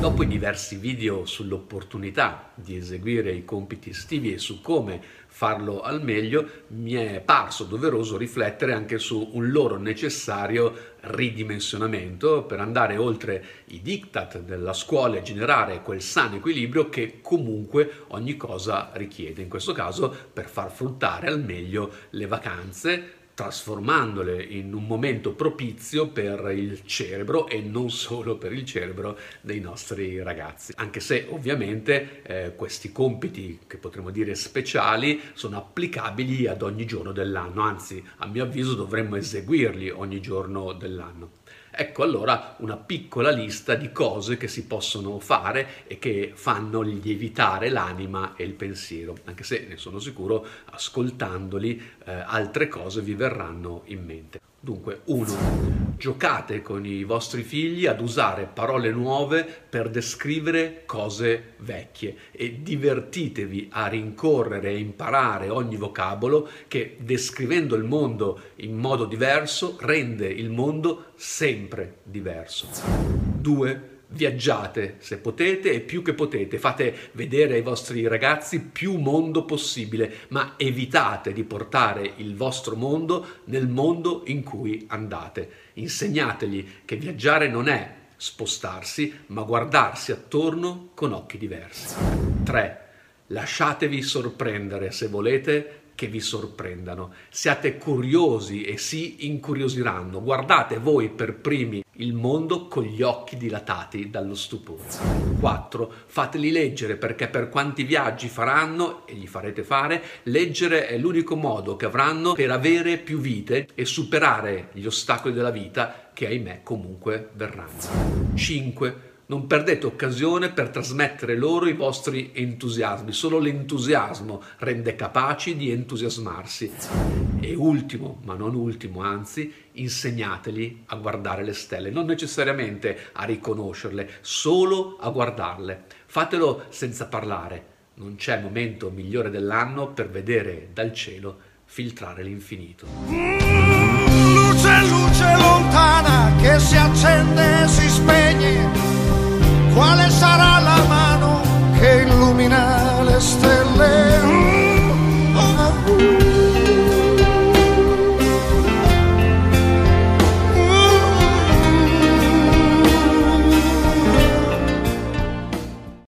Dopo i diversi video sull'opportunità di eseguire i compiti estivi e su come farlo al meglio, mi è parso doveroso riflettere anche su un loro necessario ridimensionamento per andare oltre i diktat della scuola e generare quel sano equilibrio che comunque ogni cosa richiede. In questo caso per far fruttare al meglio le vacanze, trasformandole in un momento propizio per il cerebro e non solo per il cerebro dei nostri ragazzi. Anche se ovviamente eh, questi compiti, che potremmo dire speciali, sono applicabili ad ogni giorno dell'anno, anzi a mio avviso dovremmo eseguirli ogni giorno dell'anno. Ecco allora una piccola lista di cose che si possono fare e che fanno lievitare l'anima e il pensiero, anche se ne sono sicuro ascoltandoli eh, altre cose vi verranno in mente. Dunque, 1. Giocate con i vostri figli ad usare parole nuove per descrivere cose vecchie e divertitevi a rincorrere e imparare ogni vocabolo che descrivendo il mondo in modo diverso rende il mondo sempre diverso. 2 viaggiate se potete e più che potete, fate vedere ai vostri ragazzi più mondo possibile, ma evitate di portare il vostro mondo nel mondo in cui andate. Insegnategli che viaggiare non è spostarsi, ma guardarsi attorno con occhi diversi. 3. Lasciatevi sorprendere se volete che vi sorprendano. Siate curiosi e si incuriosiranno. Guardate voi per primi il mondo con gli occhi dilatati dallo stupore. 4. Fateli leggere perché per quanti viaggi faranno e gli farete fare, leggere è l'unico modo che avranno per avere più vite e superare gli ostacoli della vita che ahimè comunque verranno. 5 non perdete occasione per trasmettere loro i vostri entusiasmi, solo l'entusiasmo rende capaci di entusiasmarsi. E ultimo, ma non ultimo, anzi, insegnateli a guardare le stelle, non necessariamente a riconoscerle, solo a guardarle. Fatelo senza parlare. Non c'è momento migliore dell'anno per vedere dal cielo filtrare l'infinito.